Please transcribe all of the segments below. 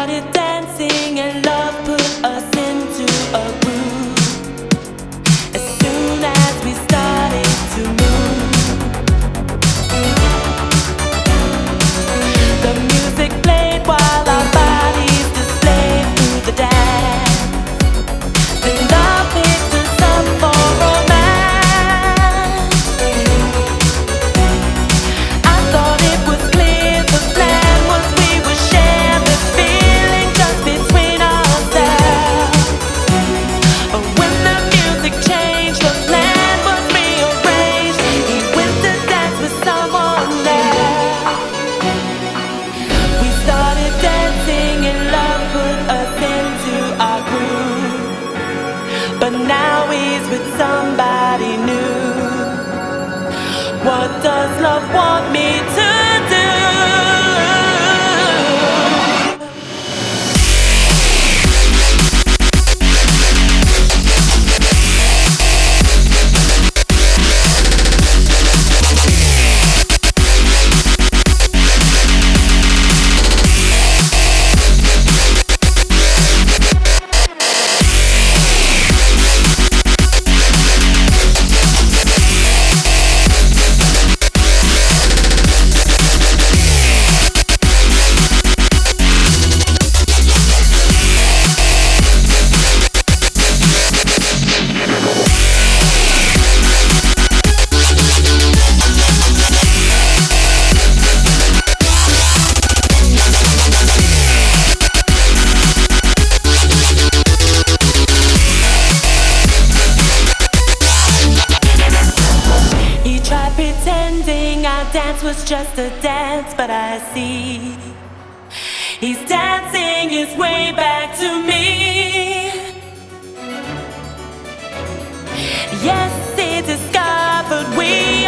started dancing and love put us in does love want me dance was just a dance, but I see he's dancing his way back to me. Yes, he discovered we.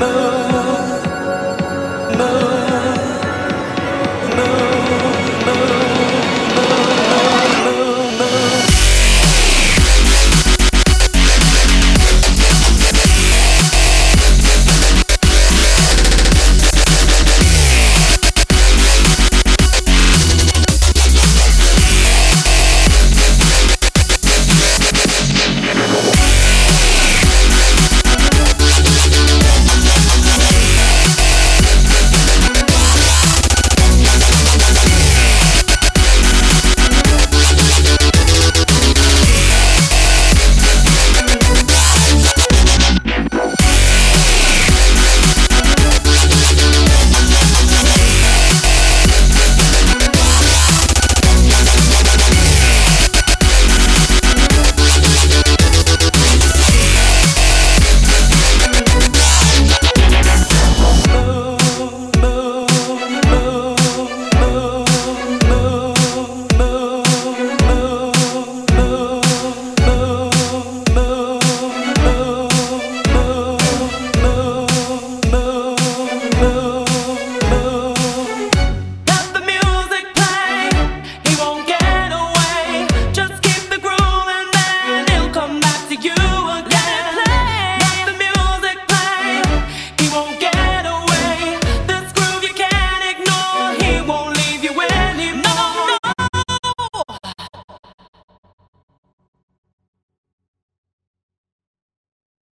remember